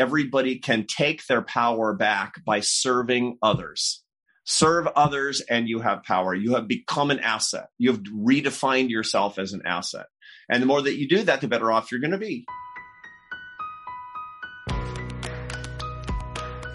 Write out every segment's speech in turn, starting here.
everybody can take their power back by serving others. Serve others and you have power. You have become an asset. You have redefined yourself as an asset. And the more that you do that, the better off you're going to be.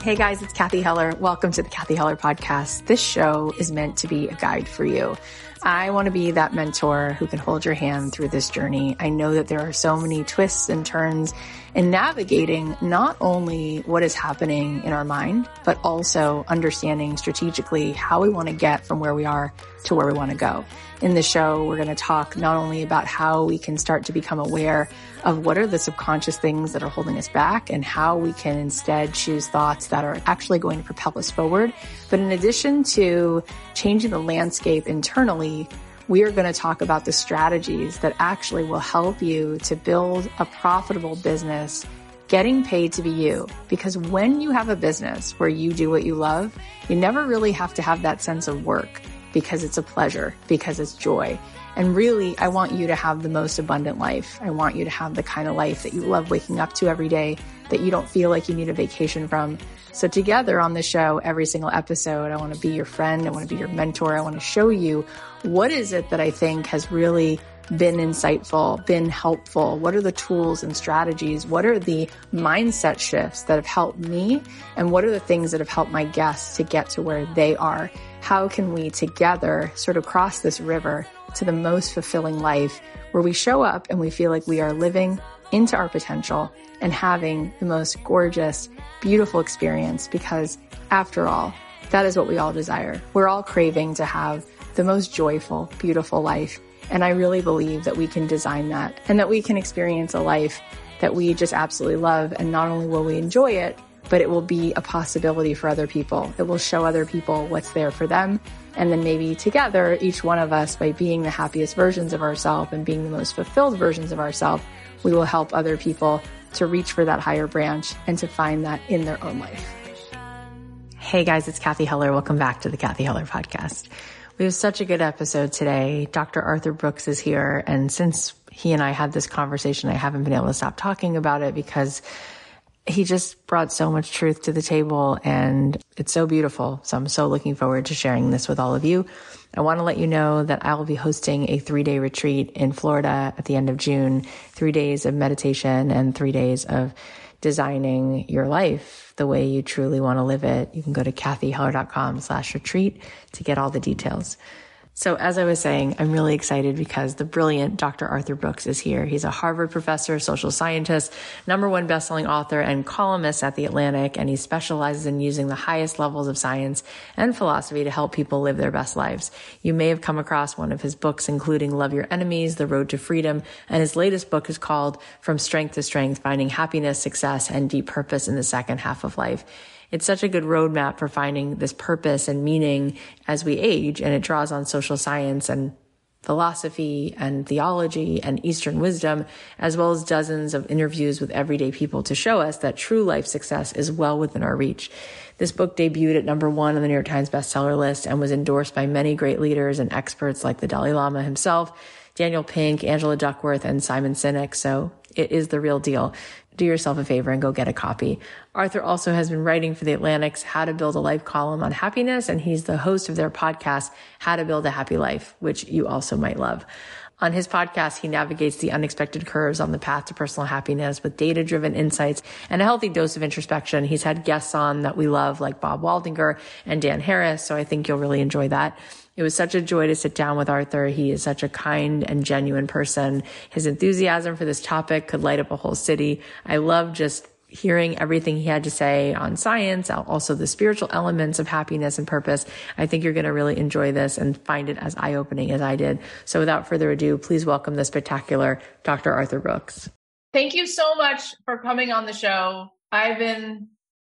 Hey guys, it's Cathy Heller. Welcome to the Cathy Heller podcast. This show is meant to be a guide for you. I want to be that mentor who can hold your hand through this journey. I know that there are so many twists and turns in navigating not only what is happening in our mind, but also understanding strategically how we want to get from where we are to where we want to go. In the show, we're going to talk not only about how we can start to become aware of what are the subconscious things that are holding us back and how we can instead choose thoughts that are actually going to propel us forward. But in addition to changing the landscape internally, we are going to talk about the strategies that actually will help you to build a profitable business getting paid to be you. Because when you have a business where you do what you love, you never really have to have that sense of work because it's a pleasure, because it's joy. And really, I want you to have the most abundant life. I want you to have the kind of life that you love waking up to every day, that you don't feel like you need a vacation from. So together on the show, every single episode, I want to be your friend. I want to be your mentor. I want to show you what is it that I think has really been insightful, been helpful? What are the tools and strategies? What are the mindset shifts that have helped me? And what are the things that have helped my guests to get to where they are? How can we together sort of cross this river to the most fulfilling life where we show up and we feel like we are living into our potential and having the most gorgeous, beautiful experience because after all, that is what we all desire. We're all craving to have the most joyful, beautiful life. And I really believe that we can design that and that we can experience a life that we just absolutely love. And not only will we enjoy it, but it will be a possibility for other people. It will show other people what's there for them. And then maybe together, each one of us, by being the happiest versions of ourselves and being the most fulfilled versions of ourselves, we will help other people to reach for that higher branch and to find that in their own life. Hey guys, it's Cathy Heller. Welcome back to the Cathy Heller podcast. We have such a good episode today. Dr. Arthur Brooks is here. And since he and I had this conversation, I haven't been able to stop talking about it because he just brought so much truth to the table and it's so beautiful. So I'm so looking forward to sharing this with all of you. I want to let you know that I will be hosting a three day retreat in Florida at the end of June, three days of meditation and three days of designing your life the way you truly want to live it. You can go to cathyheller.com slash retreat to get all the details. So as I was saying, I'm really excited because the brilliant Dr. Arthur Brooks is here. He's a Harvard professor, social scientist, number one bestselling author and columnist at The Atlantic, and he specializes in using the highest levels of science and philosophy to help people live their best lives. You may have come across one of his books, including Love Your Enemies, The Road to Freedom, and his latest book is called From Strength to Strength, Finding Happiness, Success, and Deep Purpose in the Second Half of Life it's such a good roadmap for finding this purpose and meaning as we age. And it draws on social science and philosophy and theology and Eastern wisdom, as well as dozens of interviews with everyday people to show us that true life success is well within our reach. This book debuted at number one on the New York Times bestseller list and was endorsed by many great leaders and experts like the Dalai Lama himself, Daniel Pink, Angela Duckworth, and Simon Sinek. So it is the real deal do yourself a favor and go get a copy. Arthur also has been writing for the Atlantic's How to Build a Life column on happiness, and he's the host of their podcast, How to Build a Happy Life, which you also might love. On his podcast, he navigates the unexpected curves on the path to personal happiness with data driven insights and a healthy dose of introspection. He's had guests on that we love, like Bob Waldinger and Dan Harris, so I think you'll really enjoy that. It was such a joy to sit down with Arthur. He is such a kind and genuine person. His enthusiasm for this topic could light up a whole city. I love just hearing everything he had to say on science, also the spiritual elements of happiness and purpose. I think you're going to really enjoy this and find it as eye opening as I did. So without further ado, please welcome the spectacular Dr. Arthur Brooks. Thank you so much for coming on the show. I've been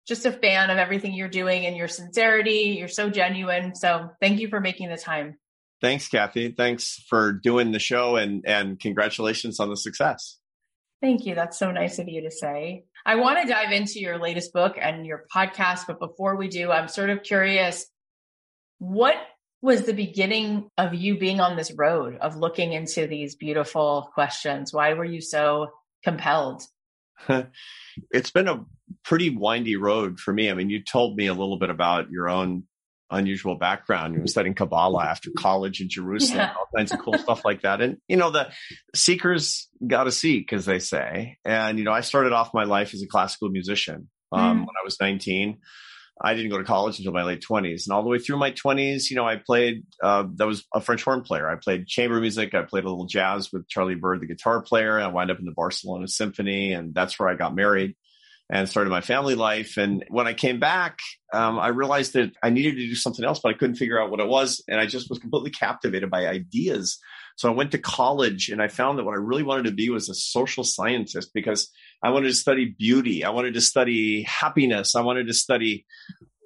just a fan of everything you're doing and your sincerity. You're so genuine. So thank you for making the time. Thanks, Cathy. Thanks for doing the show and and congratulations on the success. Thank you. That's so nice of you to say. I want to dive into your latest book and your podcast, but before we do, I'm sort of curious what was the beginning of you being on this road of looking into these beautiful questions? Why were you so compelled? It's been a pretty windy road for me. I mean, you told me a little bit about your own unusual background. You were studying Kabbalah after college in Jerusalem, yeah. all kinds of cool stuff like that. And, you know, the seekers got to seek, as they say. And, you know, I started off my life as a classical musician um, mm. when I was 19. I didn't go to college until my late 20s. And all the way through my 20s, you know, I played, uh, that was a French horn player. I played chamber music. I played a little jazz with Charlie Byrd, the guitar player. I wound up in the Barcelona Symphony, and that's where I got married and started my family life. And when I came back, um, I realized that I needed to do something else, but I couldn't figure out what it was. And I just was completely captivated by ideas. So I went to college and I found that what I really wanted to be was a social scientist because I wanted to study beauty. I wanted to study happiness. I wanted to study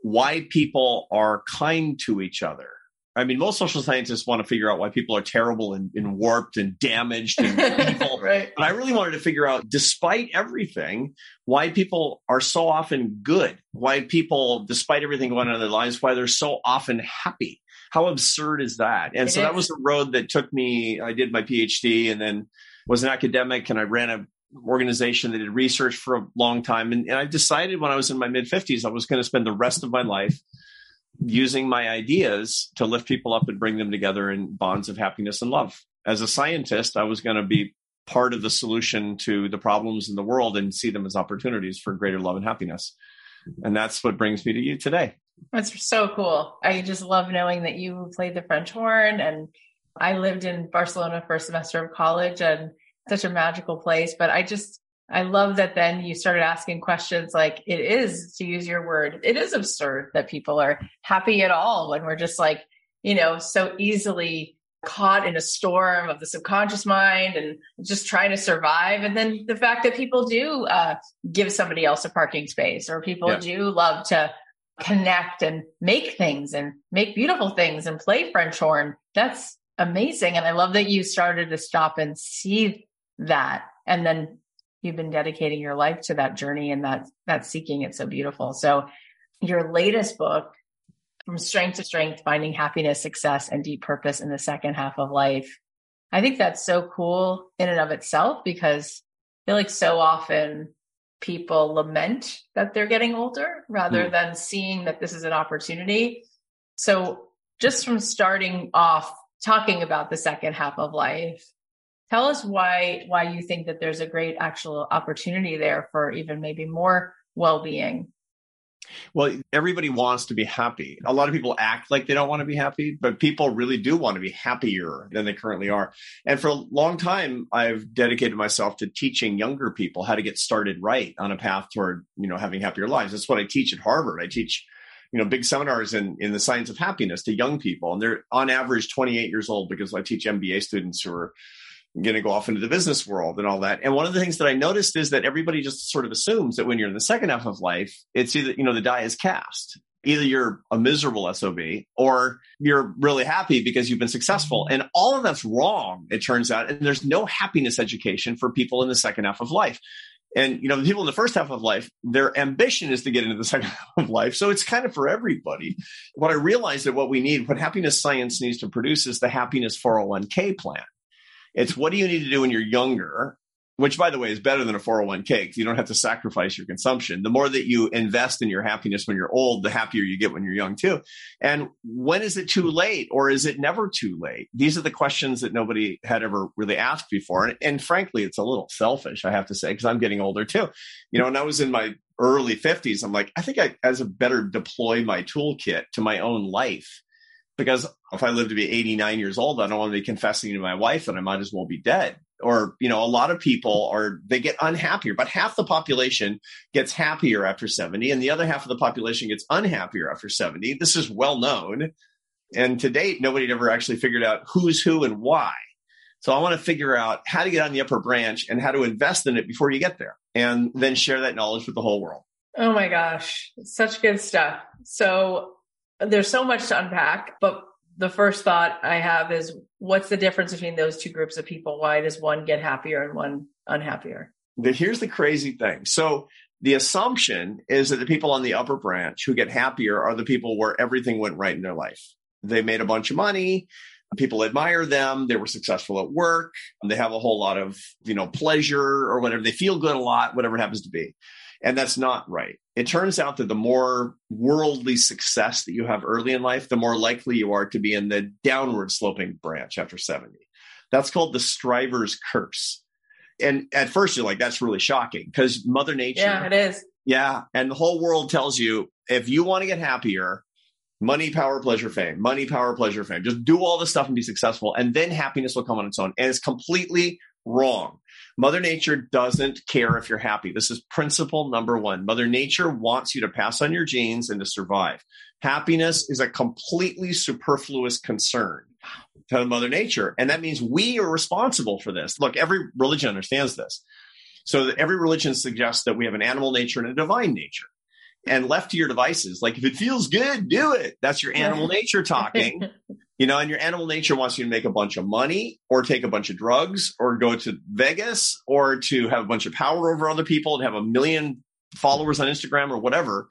why people are kind to each other. I mean, most social scientists want to figure out why people are terrible and, and warped and damaged and evil. right. But I really wanted to figure out, despite everything, why people are so often good, why people, despite everything going on in their lives, why they're so often happy. How absurd is that? And it so is. that was the road that took me. I did my PhD and then was an academic and I ran a organization that did research for a long time. And, and I decided when I was in my mid 50s, I was going to spend the rest of my life using my ideas to lift people up and bring them together in bonds of happiness and love. As a scientist, I was going to be part of the solution to the problems in the world and see them as opportunities for greater love and happiness. And that's what brings me to you today. That's so cool. I just love knowing that you played the French horn and I lived in Barcelona for a semester of college and such a magical place. But I just I love that then you started asking questions like it is, to use your word, it is absurd that people are happy at all when we're just like, you know, so easily caught in a storm of the subconscious mind and just trying to survive. And then the fact that people do uh, give somebody else a parking space or people yeah. do love to connect and make things and make beautiful things and play French horn. That's amazing. And I love that you started to stop and see that and then you've been dedicating your life to that journey and that that seeking it's so beautiful so your latest book from strength to strength finding happiness success and deep purpose in the second half of life i think that's so cool in and of itself because i feel like so often people lament that they're getting older rather Mm. than seeing that this is an opportunity. So just from starting off talking about the second half of life, tell us why why you think that there's a great actual opportunity there for even maybe more well-being. Well, everybody wants to be happy. A lot of people act like they don't want to be happy, but people really do want to be happier than they currently are. And for a long time, I've dedicated myself to teaching younger people how to get started right on a path toward, you know, having happier lives. That's what I teach at Harvard. I teach, you know, big seminars in, in the science of happiness to young people. And they're on average 28 years old because I teach MBA students who are going to go off into the business world and all that. And one of the things that I noticed is that everybody just sort of assumes that when you're in the second half of life, it's either, you know, the die is cast. Either you're a miserable SOB or you're really happy because you've been successful. And all of that's wrong, it turns out. And there's no happiness education for people in the second half of life. And, you know, the people in the first half of life, their ambition is to get into the second half of life. So it's kind of for everybody. What I realized that what we need, what happiness science needs to produce is the happiness 401k plan. It's what do you need to do when you're younger, which by the way is better than a 401k because you don't have to sacrifice your consumption. The more that you invest in your happiness when you're old, the happier you get when you're young too. And when is it too late or is it never too late? These are the questions that nobody had ever really asked before. And, and frankly, it's a little selfish, I have to say, because I'm getting older too. You know, when I was in my early 50s, I'm like, I think I as a better deploy my toolkit to my own life because if I live to be 89 years old, I don't want to be confessing to my wife that I might as well be dead. Or, you know, a lot of people are, they get unhappier, but half the population gets happier after 70 and the other half of the population gets unhappier after 70. This is well known. And to date, nobody ever actually figured out who's who and why. So I want to figure out how to get on the upper branch and how to invest in it before you get there and then share that knowledge with the whole world. Oh my gosh, such good stuff. So there's so much to unpack, but the first thought I have is what's the difference between those two groups of people? Why does one get happier and one unhappier? Here's the crazy thing. So the assumption is that the people on the upper branch who get happier are the people where everything went right in their life. They made a bunch of money. People admire them. They were successful at work. They have a whole lot of, you know, pleasure or whatever. They feel good a lot, whatever it happens to be. And that's not right. It turns out that the more worldly success that you have early in life, the more likely you are to be in the downward sloping branch after 70. That's called the striver's curse. And at first you're like, that's really shocking because Mother Nature. Yeah, it is. Yeah. And the whole world tells you if you want to get happier, money, power, pleasure, fame, money, power, pleasure, fame, just do all this stuff and be successful. And then happiness will come on its own. And it's completely wrong. Mother Nature doesn't care if you're happy. This is principle number one. Mother Nature wants you to pass on your genes and to survive. Happiness is a completely superfluous concern to Mother Nature. And that means we are responsible for this. Look, every religion understands this. So every religion suggests that we have an animal nature and a divine nature. And left to your devices, like if it feels good, do it. That's your animal nature talking. You know, and your animal nature wants you to make a bunch of money or take a bunch of drugs or go to Vegas or to have a bunch of power over other people and have a million followers on Instagram or whatever.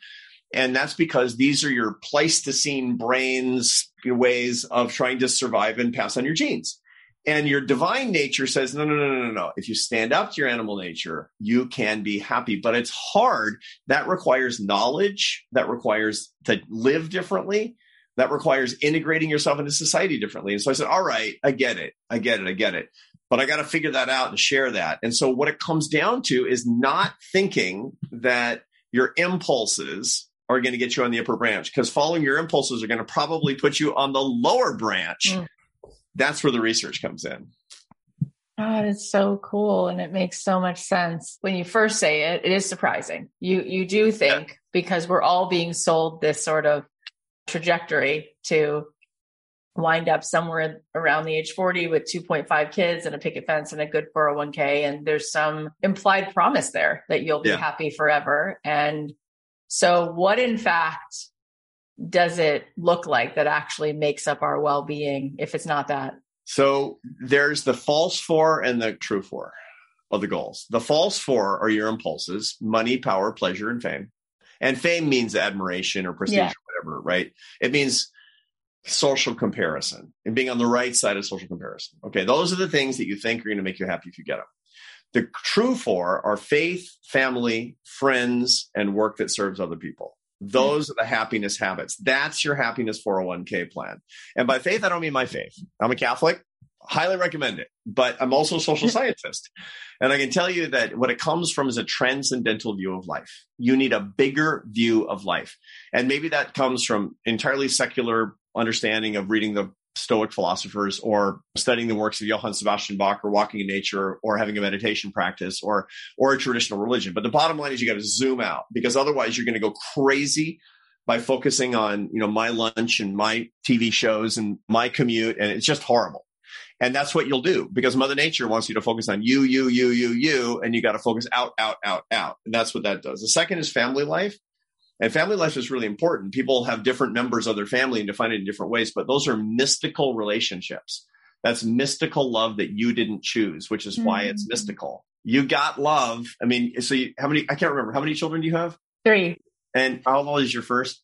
And that's because these are your Pleistocene brains ways of trying to survive and pass on your genes. And your divine nature says, no, no, no, no, no, no. If you stand up to your animal nature, you can be happy, but it's hard. That requires knowledge. That requires to live differently that requires integrating yourself into society differently. And so I said, all right, I get it. I get it. I get it. But I got to figure that out and share that. And so what it comes down to is not thinking that your impulses are going to get you on the upper branch because following your impulses are going to probably put you on the lower branch. Mm. That's where the research comes in. God, it's so cool and it makes so much sense. When you first say it, it is surprising. You you do think yeah. because we're all being sold this sort of trajectory to wind up somewhere around the age 40 with 2.5 kids and a picket fence and a good 401k and there's some implied promise there that you'll be yeah. happy forever. And so what in fact does it look like that actually makes up our well-being if it's not that? So there's the false four and the true four of the goals. The false four are your impulses money power pleasure and fame. And fame means admiration or prestige yeah. Whatever, right? It means social comparison and being on the right side of social comparison. Okay, those are the things that you think are going to make you happy if you get them. The true four are faith, family, friends, and work that serves other people. Those are the happiness habits. That's your happiness 401k plan. And by faith, I don't mean my faith. I'm a Catholic. Highly recommend it. But I'm also a social scientist. And I can tell you that what it comes from is a transcendental view of life. You need a bigger view of life. And maybe that comes from entirely secular understanding of reading the Stoic philosophers or studying the works of Johann Sebastian Bach or walking in nature or having a meditation practice or or a traditional religion. But the bottom line is you got to zoom out because otherwise you're going to go crazy by focusing on, you know, my lunch and my TV shows and my commute and it's just horrible. And that's what you'll do because Mother Nature wants you to focus on you, you, you, you, you, and you got to focus out, out, out, out. And that's what that does. The second is family life. And family life is really important. People have different members of their family and define it in different ways, but those are mystical relationships. That's mystical love that you didn't choose, which is why it's mm. mystical. You got love. I mean, so you, how many, I can't remember. How many children do you have? Three. And how old is your first?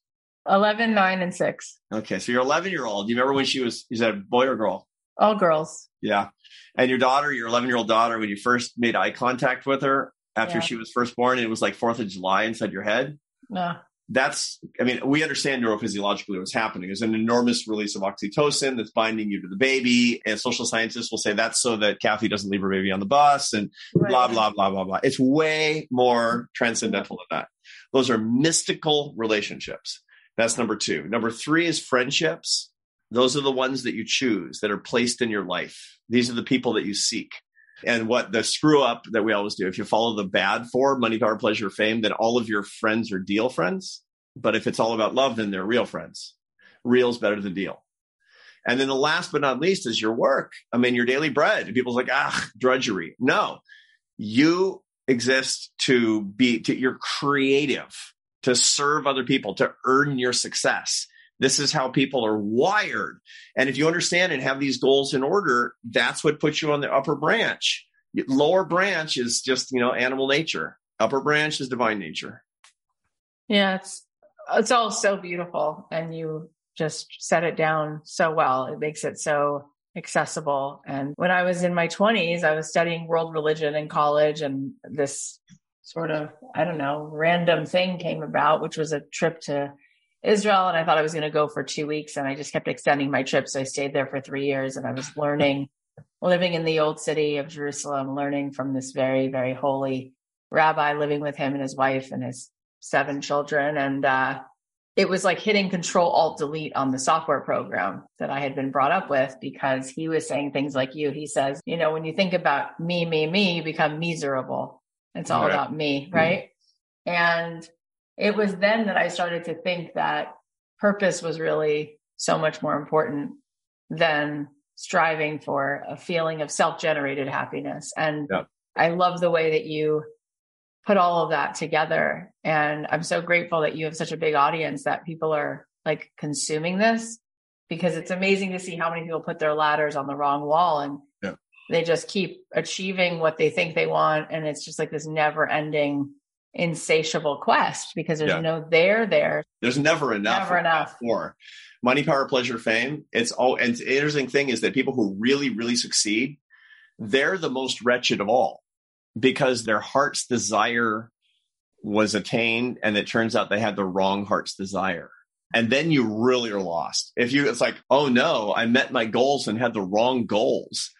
11, 9, and 6. Okay. So you're 11 year old. Do you remember when she was, is that a boy or girl? All girls. Yeah. And your daughter, your 11 year old daughter, when you first made eye contact with her after yeah. she was first born, it was like 4th of July inside your head. No that's i mean we understand neurophysiologically what's happening there's an enormous release of oxytocin that's binding you to the baby and social scientists will say that's so that cathy doesn't leave her baby on the bus and right. blah blah blah blah blah it's way more transcendental than that those are mystical relationships that's number two number three is friendships those are the ones that you choose that are placed in your life these are the people that you seek and what the screw up that we always do, if you follow the bad four money, power, pleasure, fame, then all of your friends are deal friends. But if it's all about love, then they're real friends. Real's better than deal. And then the last but not least is your work. I mean, your daily bread. People's like, ah, drudgery. No, you exist to be, to, you're creative, to serve other people, to earn your success. This is how people are wired. And if you understand and have these goals in order, that's what puts you on the upper branch. Lower branch is just, you know, animal nature. Upper branch is divine nature. Yeah, it's it's all so beautiful and you just set it down so well. It makes it so accessible. And when I was in my 20s, I was studying world religion in college and this sort of, I don't know, random thing came about, which was a trip to Israel and I thought I was going to go for two weeks and I just kept extending my trip. So I stayed there for three years and I was learning, living in the old city of Jerusalem, learning from this very, very holy rabbi, living with him and his wife and his seven children. And, uh, it was like hitting control alt delete on the software program that I had been brought up with because he was saying things like you. He says, you know, when you think about me, me, me, you become miserable. It's all right. about me. Right. Mm-hmm. And it was then that I started to think that purpose was really so much more important than striving for a feeling of self generated happiness. And yeah. I love the way that you put all of that together. And I'm so grateful that you have such a big audience that people are like consuming this because it's amazing to see how many people put their ladders on the wrong wall and yeah. they just keep achieving what they think they want. And it's just like this never ending insatiable quest because there's yeah. no there there. There's never enough. Never enough. For money, power, pleasure, fame. It's all. And the interesting thing is that people who really, really succeed, they're the most wretched of all because their heart's desire was attained, and it turns out they had the wrong heart's desire. And then you really are lost. If you, it's like, oh no, I met my goals and had the wrong goals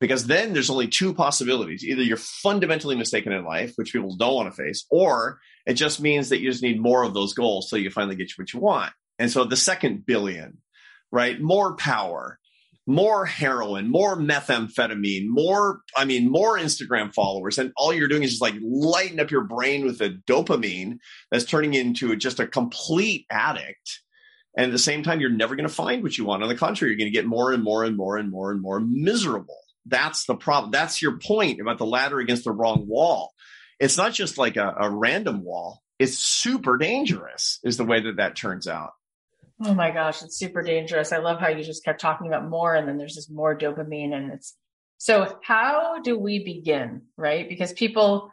because then there's only two possibilities. Either you're fundamentally mistaken in life, which people don't want to face, or it just means that you just need more of those goals so you finally get what you want. And so the second billion, right? More power, more heroin, more methamphetamine, more, I mean, more Instagram followers. And all you're doing is just like lighting up your brain with a dopamine that's turning into just a complete addict. And at the same time, you're never going to find what you want. On the contrary, you're going to get more and more and more and more and more miserable that's the problem. That's your point about the ladder against the wrong wall. It's not just like a, a random wall. It's super dangerous is the way that that turns out. Oh my gosh, it's super dangerous. I love how you just kept talking about more and then there's this more dopamine and it's so how do we begin, right? Because people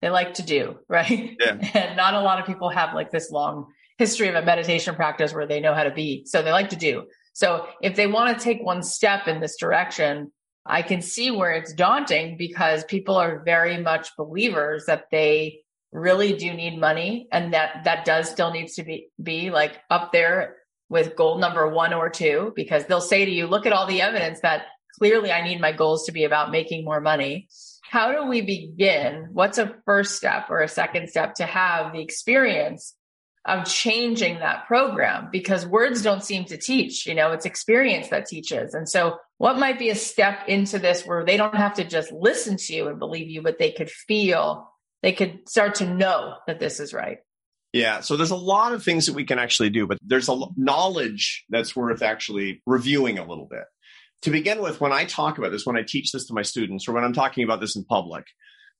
they like to do, right? Yeah. And not a lot of people have like this long history of a meditation practice where they know how to be. So they like to do. So if they want to take one step in this direction, I can see where it's daunting because people are very much believers that they really do need money and that that does still needs to be be like up there with goal number 1 or 2 because they'll say to you look at all the evidence that clearly I need my goals to be about making more money. How do we begin? What's a first step or a second step to have the experience of changing that program because words don't seem to teach, you know, it's experience that teaches. And so what might be a step into this where they don't have to just listen to you and believe you, but they could feel, they could start to know that this is right? Yeah, so there's a lot of things that we can actually do, but there's a knowledge that's worth actually reviewing a little bit. To begin with, when I talk about this, when I teach this to my students, or when I'm talking about this in public,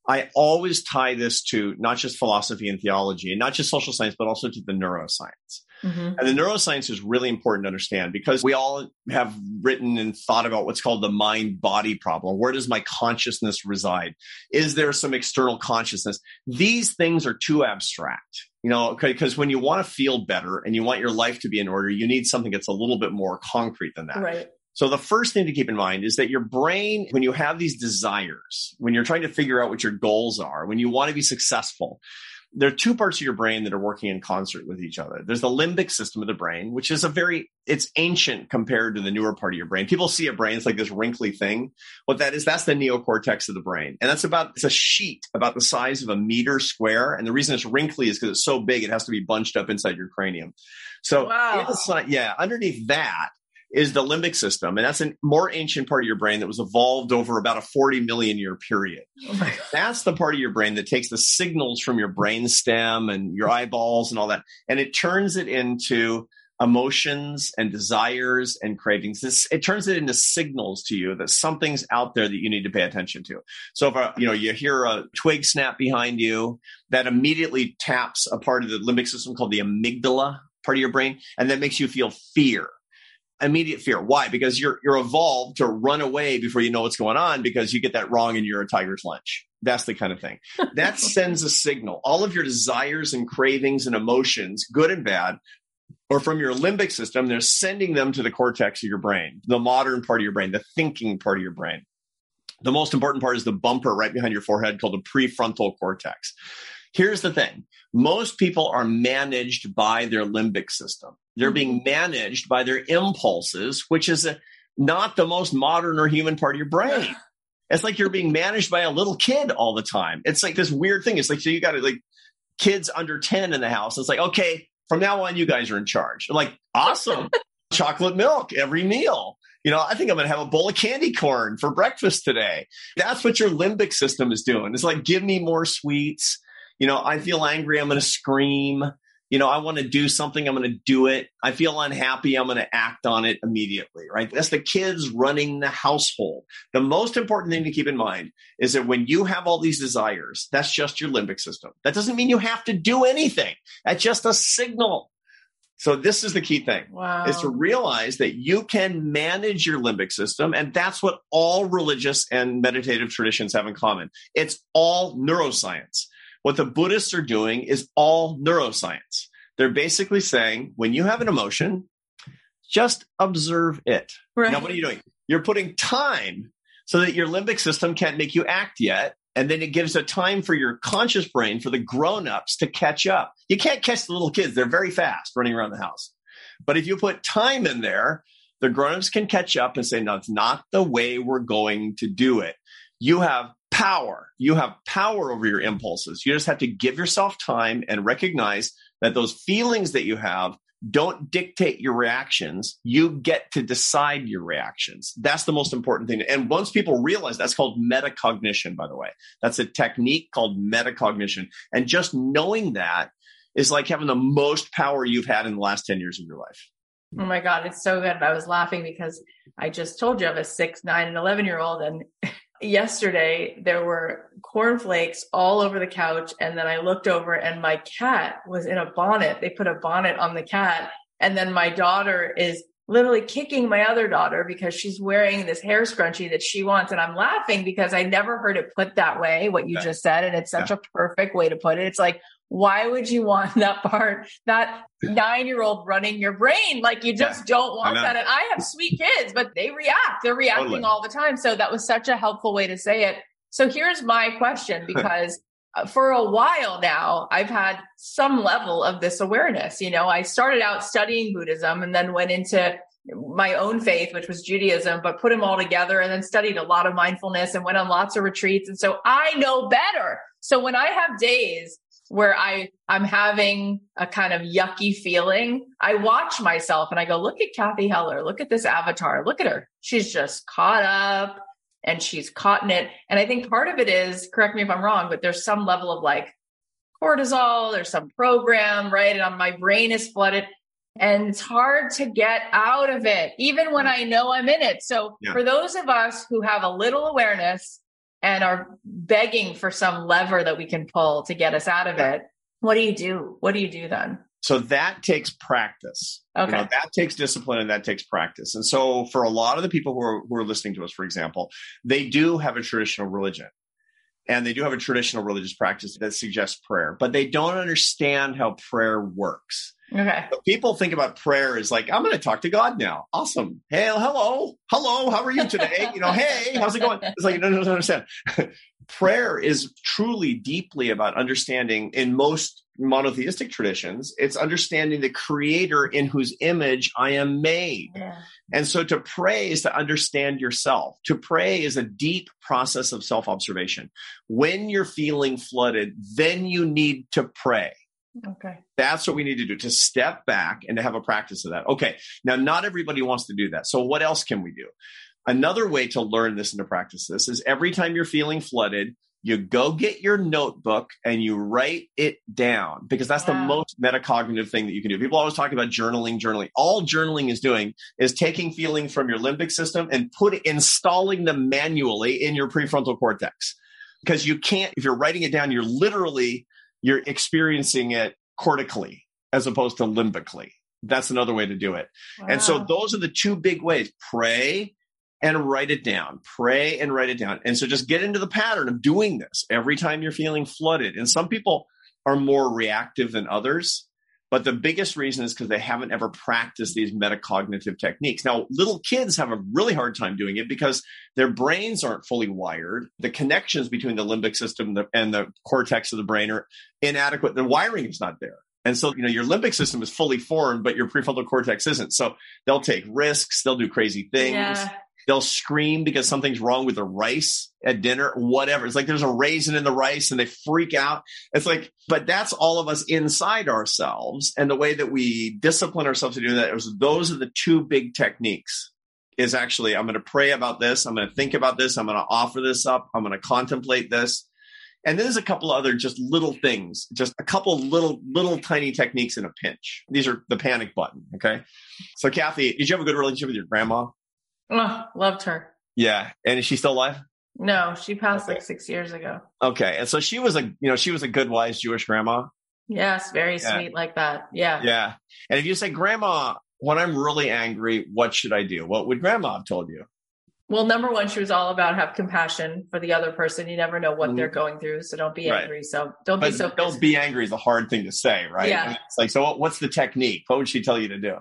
I always tie this to not just philosophy and theology and not just social science, but also to the neuroscience. Mm-hmm. And the neuroscience is really important to understand because we all have written and thought about what's called the mind body problem. Where does my consciousness reside? Is there some external consciousness? These things are too abstract, you know, because when you want to feel better and you want your life to be in order, you need something that's a little bit more concrete than that. Right. So the first thing to keep in mind is that your brain, when you have these desires, when you're trying to figure out what your goals are, when you want to be successful, there are two parts of your brain that are working in concert with each other. There's the limbic system of the brain, which is a very, it's ancient compared to the newer part of your brain. People see a brain as like this wrinkly thing. What that is, that's the neocortex of the brain. And that's about, it's a sheet about the size of a meter square. And the reason it's wrinkly is because it's so big, it has to be bunched up inside your cranium. So, wow. inside, yeah, underneath that is the limbic system. And that's a more ancient part of your brain that was evolved over about a 40 million year period. Oh that's the part of your brain that takes the signals from your brain stem and your eyeballs and all that, and it turns it into emotions and desires and cravings. This, it turns it into signals to you that something's out there that you need to pay attention to. So if a, uh, you know you hear a twig snap behind you, that immediately taps a part of the limbic system called the amygdala part of your brain, and that makes you feel fear immediate fear. Why? Because you're you're evolved to run away before you know what's going on because you get that wrong and you're a tiger's lunch. That's the kind of thing. That sends a signal. All of your desires and cravings and emotions, good and bad, or from your limbic system, they're sending them to the cortex of your brain, the modern part of your brain, the thinking part of your brain. The most important part is the bumper right behind your forehead called the prefrontal cortex. Here's the thing most people are managed by their limbic system. They're mm-hmm. being managed by their impulses, which is a, not the most modern or human part of your brain. It's like you're being managed by a little kid all the time. It's like this weird thing. It's like, so you got like kids under 10 in the house. It's like, okay, from now on, you guys are in charge. They're like, awesome. Chocolate milk every meal. You know, I think I'm going to have a bowl of candy corn for breakfast today. That's what your limbic system is doing. It's like, give me more sweets. You know, I feel angry. I'm going to scream you know, I want to do something, I'm going to do it. I feel unhappy, I'm going to act on it immediately, right? That's the kids running the household. The most important thing to keep in mind is that when you have all these desires, that's just your limbic system. That doesn't mean you have to do anything. That's just a signal. So this is the key thing wow. is to realize that you can manage your limbic system. And that's what all religious and meditative traditions have in common. It's all neuroscience. What the Buddhists are doing is all neuroscience. They're basically saying when you have an emotion, just observe it. Right. Now, what are you doing? You're putting time so that your limbic system can't make you act yet. And then it gives a time for your conscious brain, for the grown-ups to catch up. You can't catch the little kids. They're very fast running around the house. But if you put time in there, the grown-ups can catch up and say, no, it's not the way we're going to do it. You have power. You have power over your impulses. You just have to give yourself time and recognize that those feelings that you have don't dictate your reactions. You get to decide your reactions. That's the most important thing. And once people realize that's called metacognition, by the way, that's a technique called metacognition. And just knowing that is like having the most power you've had in the last 10 years of your life. Oh my God, it's so good. I was laughing because I just told you I have a six, nine, and 11 year old, and yesterday there were cornflakes all over the couch and then i looked over and my cat was in a bonnet they put a bonnet on the cat and then my daughter is literally kicking my other daughter because she's wearing this hair scrunchie that she wants and i'm laughing because i never heard it put that way what you yeah. just said and it's such yeah. a perfect way to put it it's like why would you want that part, that nine year old running your brain? Like you just yeah, don't want that. And I have sweet kids, but they react. They're reacting totally. all the time. So that was such a helpful way to say it. So here's my question because uh, for a while now, I've had some level of this awareness. You know, I started out studying Buddhism and then went into my own faith, which was Judaism, but put them all together and then studied a lot of mindfulness and went on lots of retreats. And so I know better. So when I have days where I I'm having a kind of yucky feeling, I watch myself and I go, look at Cathy Heller, look at this avatar, look at her. She's just caught up and she's caught in it. And I think part of it is, correct me if I'm wrong, but there's some level of like cortisol, there's some program, right? And my brain is flooded and it's hard to get out of it, even when mm. I know I'm in it. So yeah. for those of us who have a little awareness and are begging for some lever that we can pull to get us out of it, what do you do? What do you do then? So that takes practice. Okay. You know, that takes discipline and that takes practice. And so for a lot of the people who are, who are listening to us, for example, they do have a traditional religion and they do have a traditional religious practice that suggests prayer, but they don't understand how prayer works. Okay. But people think about prayer as like, I'm going to talk to God now. Awesome. Hey, hello. Hello. How are you today? you know, hey, how's it going? It's like, no, no, no, understand. prayer is truly deeply about understanding in most monotheistic traditions, it's understanding the creator in whose image I am made. Yeah. And so to pray is to understand yourself. To pray is a deep process of self observation. When you're feeling flooded, then you need to pray. Okay. That's what we need to do to step back and to have a practice of that. Okay. Now, not everybody wants to do that. So, what else can we do? Another way to learn this and to practice this is every time you're feeling flooded, you go get your notebook and you write it down because that's wow. the most metacognitive thing that you can do. People always talk about journaling, journaling. All journaling is doing is taking feeling from your limbic system and put installing them manually in your prefrontal cortex. Because you can't, if you're writing it down, you're literally, you're experiencing it cortically as opposed to limbically. That's another way to do it. Wow. And so those are the two big ways. Pray and write it down. Pray and write it down. And so just get into the pattern of doing this every time you're feeling flooded. And some people are more reactive than others. But the biggest reason is because they haven't ever practiced these metacognitive techniques. Now, little kids have a really hard time doing it because their brains aren't fully wired. The connections between the limbic system and the cortex of the brain are inadequate. The wiring is not there. And so, you know, your limbic system is fully formed, but your prefrontal cortex isn't. So they'll take risks, they'll do crazy things. Yeah. They'll scream because something's wrong with the rice at dinner, whatever. It's like there's a raisin in the rice and they freak out. It's like, but that's all of us inside ourselves. And the way that we discipline ourselves to do that is those are the two big techniques is actually, I'm going to pray about this. I'm going to think about this. I'm going to offer this up. I'm going to contemplate this. And then there's a couple other just little things, just a couple little, little tiny techniques in a pinch. These are the panic button. Okay. So Cathy, did you have a good relationship with your grandma? Oh, loved her. Yeah. And is she still alive? No, she passed okay. like six years ago. Okay. And so she was a, you know, she was a good, wise Jewish grandma. Yes. Very yeah. sweet like that. Yeah. Yeah. And if you say, grandma, when I'm really angry, what should I do? What would grandma have told you? Well, number one, she was all about have compassion for the other person. You never know what mm-hmm. they're going through, so don't be angry. Right. So don't but be so. Don't be angry is a hard thing to say, right? Yeah. it's like, so what's the technique? What would she tell you to do?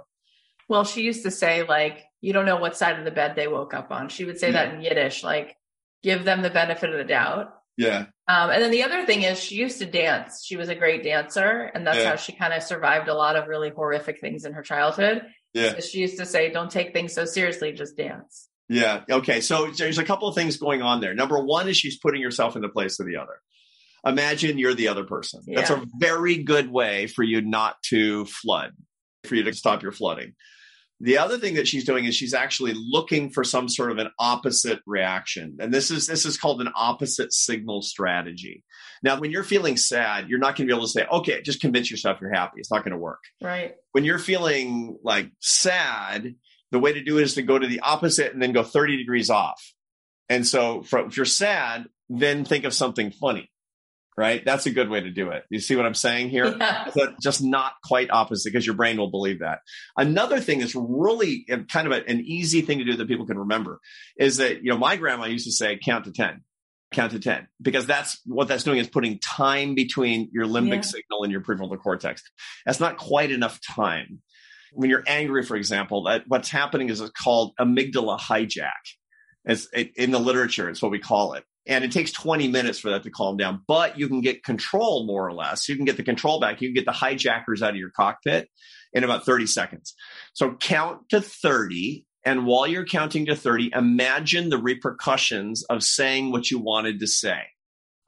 Well, she used to say like, you don't know what side of the bed they woke up on. She would say yeah. that in Yiddish, like give them the benefit of the doubt. Yeah. Um, and then the other thing is she used to dance. She was a great dancer, and that's yeah. how she kind of survived a lot of really horrific things in her childhood. Yeah. So she used to say, "Don't take things so seriously, just dance." Yeah. Okay. So there's a couple of things going on there. Number one is she's putting herself in the place of the other. Imagine you're the other person. Yeah. That's a very good way for you not to flood, for you to stop your flooding. The other thing that she's doing is she's actually looking for some sort of an opposite reaction. And this is this is called an opposite signal strategy. Now, when you're feeling sad, you're not going to be able to say, "Okay, just convince yourself you're happy." It's not going to work. Right. When you're feeling like sad, the way to do it is to go to the opposite and then go 30 degrees off. And so for, if you're sad, then think of something funny right? That's a good way to do it. You see what I'm saying here? Yeah. But just not quite opposite because your brain will believe that. Another thing that's really uh, kind of a, an easy thing to do that people can remember is that, you know, my grandma used to say, count to 10. count to 10 because that's what that's doing is putting time between your limbic yeah. signal and your prefrontal cortex that's not quite enough time when you're angry for example that what's happening is it's called amygdala hijack it's it, in the literature it's what we call it and it takes 20 minutes for that to calm down but you can get control more or less you can get the control back you can get the hijackers out of your cockpit in about 30 seconds so count to 30 and while you're counting to 30, imagine the repercussions of saying what you wanted to say.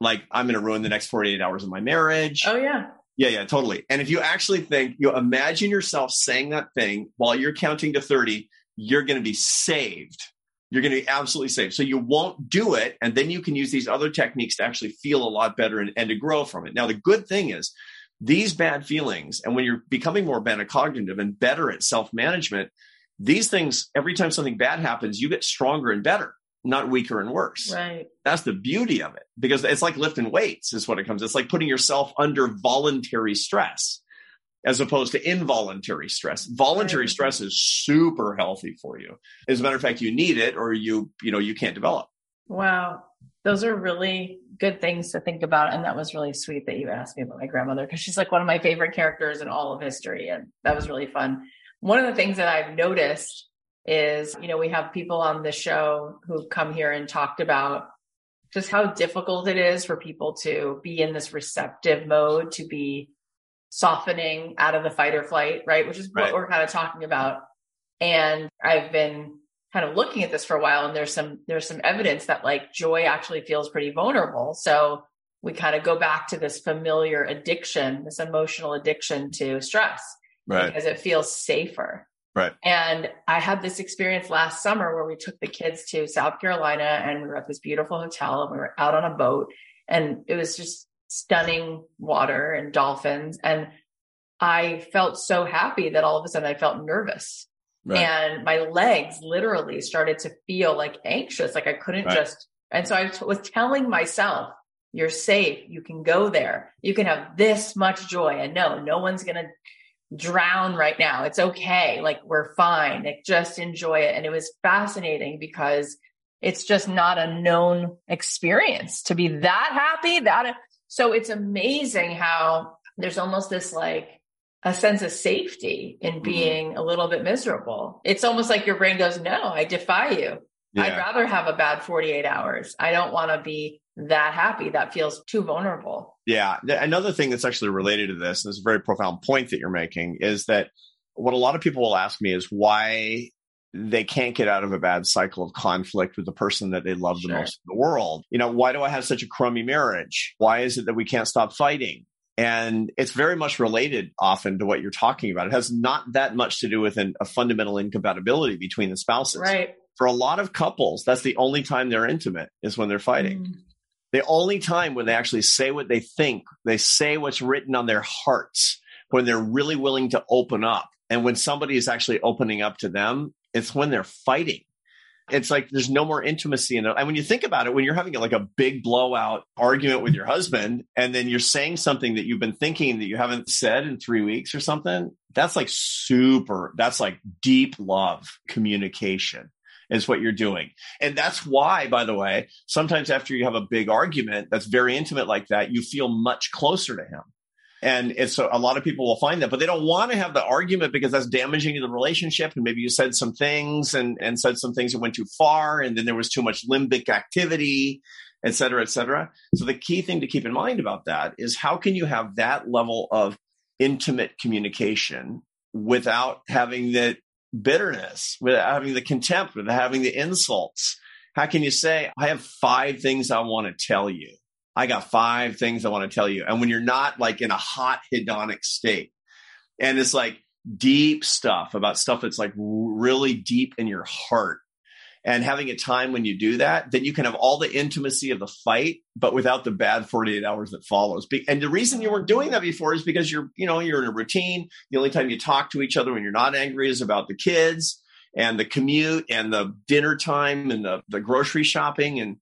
Like, I'm going to ruin the next 48 hours of my marriage. Oh, yeah. Yeah, yeah, totally. And if you actually think, you imagine yourself saying that thing while you're counting to 30, you're going to be saved. You're going to be absolutely safe. So you won't do it. And then you can use these other techniques to actually feel a lot better and, and to grow from it. Now, the good thing is, these bad feelings, and when you're becoming more metacognitive and better at self management, these things, every time something bad happens, you get stronger and better, not weaker and worse. Right. That's the beauty of it because it's like lifting weights, is what it comes. It's like putting yourself under voluntary stress as opposed to involuntary stress. Voluntary right. stress is super healthy for you. As a matter of fact, you need it or you, you know, you can't develop. Wow. Those are really good things to think about. And that was really sweet that you asked me about my grandmother because she's like one of my favorite characters in all of history. And that was really fun one of the things that I've noticed is, you know, we have people on the show who've come here and talked about just how difficult it is for people to be in this receptive mode, to be softening out of the fight or flight, right? Which is right. what we're kind of talking about. And I've been kind of looking at this for a while and there's some there's some evidence that like joy actually feels pretty vulnerable. So we kind of go back to this familiar addiction, this emotional addiction to stress right. because it feels safer. Right. And I had this experience last summer where we took the kids to South Carolina and we were at this beautiful hotel and we were out on a boat and it was just stunning water and dolphins. And I felt so happy that all of a sudden I felt nervous. Right. And my legs literally started to feel like anxious, like I couldn't right. just. And so I was telling myself, you're safe. You can go there. You can have this much joy. And no, no one's going to drown right now. It's okay. Like we're fine. Like just enjoy it. And it was fascinating because it's just not a known experience to be that happy. That so it's amazing how there's almost this like a sense of safety in mm-hmm. being mm-hmm. a little bit miserable. It's almost like your brain goes, no, I defy you. Yeah. I'd rather have a bad 48 hours. I don't want to be that happy. That feels too vulnerable. Yeah. Another thing that's actually related to this, and this is a very profound point that you're making, is that what a lot of people will ask me is why they can't get out of a bad cycle of conflict with the person that they love sure. the most in the world. You know, why do I have such a crummy marriage? Why is it that we can't stop fighting? And it's very much related often to what you're talking about. It has not that much to do with an, a fundamental incompatibility between the spouses. Right. For a lot of couples, that's the only time they're intimate is when they're fighting. Mm. The only time when they actually say what they think, they say what's written on their hearts, when they're really willing to open up. And when somebody is actually opening up to them, it's when they're fighting. It's like there's no more intimacy in it. And when you think about it, when you're having like a big blowout argument with your husband, and then you're saying something that you've been thinking that you haven't said in three weeks or something, that's like super, that's like deep love communication is what you're doing. And that's why, by the way, sometimes after you have a big argument that's very intimate like that, you feel much closer to him. And it's a, a lot of people will find that, but they don't want to have the argument because that's damaging to the relationship. And maybe you said some things and, and said some things that went too far. And then there was too much limbic activity, et cetera, et cetera. So the key thing to keep in mind about that is how can you have that level of intimate communication without having that bitterness, without having the contempt, without having the insults? How can you say, I have five things I want to tell you? I got five things I want to tell you. And when you're not like in a hot hedonic state, and it's like deep stuff about stuff that's like really deep in your heart, and having a time when you do that, then you can have all the intimacy of the fight, but without the bad 48 hours that follows. And the reason you weren't doing that before is because you're, you know, you're in a routine. The only time you talk to each other when you're not angry is about the kids and the commute and the dinner time and the, the grocery shopping. And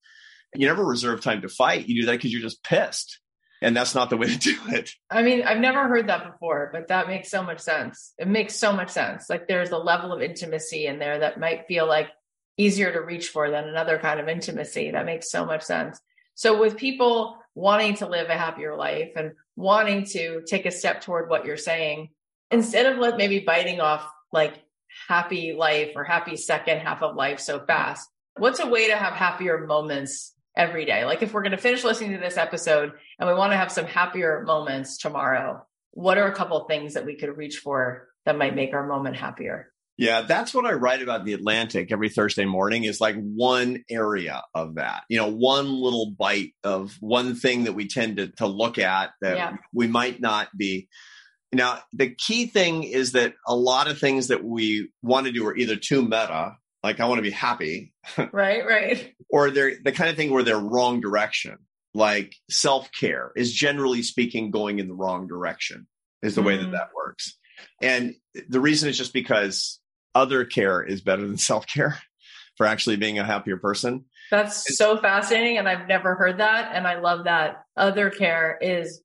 you never reserve time to fight. You do that because you're just pissed. And that's not the way to do it. I mean, I've never heard that before, but that makes so much sense. It makes so much sense. Like there's a level of intimacy in there that might feel like easier to reach for than another kind of intimacy. That makes so much sense. So with people wanting to live a happier life and wanting to take a step toward what you're saying, instead of like maybe biting off like happy life or happy second half of life so fast, what's a way to have happier moments every day? Like if we're going to finish listening to this episode and we want to have some happier moments tomorrow, what are a couple things that we could reach for that might make our moment happier? Yeah, that's what I write about in the Atlantic every Thursday morning is like one area of that. You know, one little bite of one thing that we tend to, to look at that yeah. we might not be. Now, the key thing is that a lot of things that we want to do are either too meta, like I want to be happy. Right, right. or they're the kind of thing where they're wrong direction. Like self care is generally speaking going in the wrong direction, is the mm. way that mm. that works. And the reason is just because other care is better than self care for actually being a happier person. That's it's, so fascinating. And I've never heard that. And I love that other care is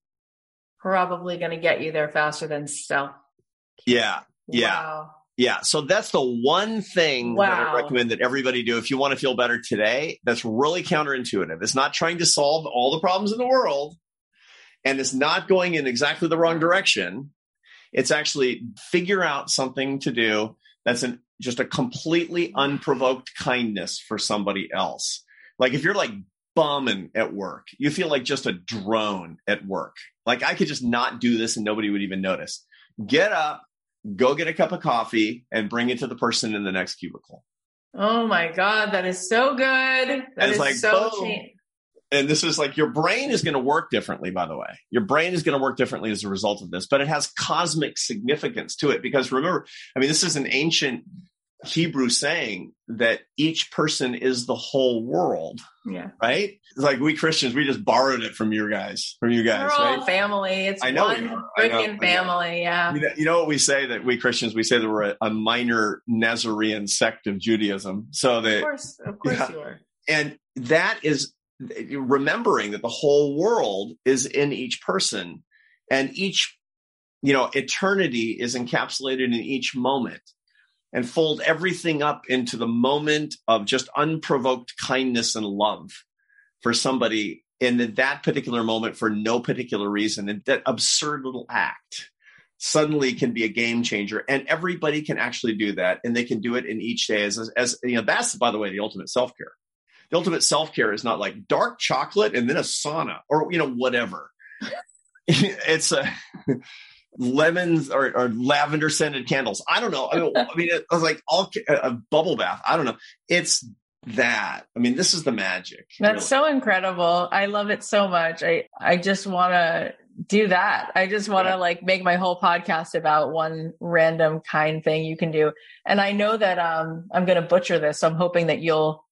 probably going to get you there faster than self. Yeah. Yeah. Wow. Yeah. So that's the one thing wow. that I recommend that everybody do if you want to feel better today. That's really counterintuitive. It's not trying to solve all the problems in the world and it's not going in exactly the wrong direction. It's actually figure out something to do that's an just a completely unprovoked kindness for somebody else. Like if you're like bumming at work, you feel like just a drone at work. Like I could just not do this and nobody would even notice. Get up, go get a cup of coffee and bring it to the person in the next cubicle. Oh my God, that is so good. That is like, so and this is like your brain is going to work differently by the way your brain is going to work differently as a result of this but it has cosmic significance to it because remember i mean this is an ancient hebrew saying that each person is the whole world yeah. right? It's like we christians we just borrowed it from your guys from you guys We're right? family. It's I know one freaking family yeah. You know, you know, what we say that we christians we say that we're a, a minor nazarene sect of judaism. So that of course of course yeah. you are. And that is remembering that the whole world is in each person and each you know eternity is encapsulated in each moment and fold everything up into the moment of just unprovoked kindness and love for somebody in that particular moment for no particular reason and that absurd little act suddenly can be a game changer and everybody can actually do that and they can do it in each day as, as, as you know that's by the way the ultimate self-care the ultimate self care is not like dark chocolate and then a sauna or, you know, whatever. it's a lemons or, or, lavender scented candles. I don't know. I mean, I mean, it was like all a bubble bath. I don't know. It's that. I mean, this is the magic. That's really. so incredible. I love it so much. I, I just want to do that. I just want to yeah. like make my whole podcast about one random kind thing you can do. And I know that um I'm going to butcher this. So I'm hoping that you'll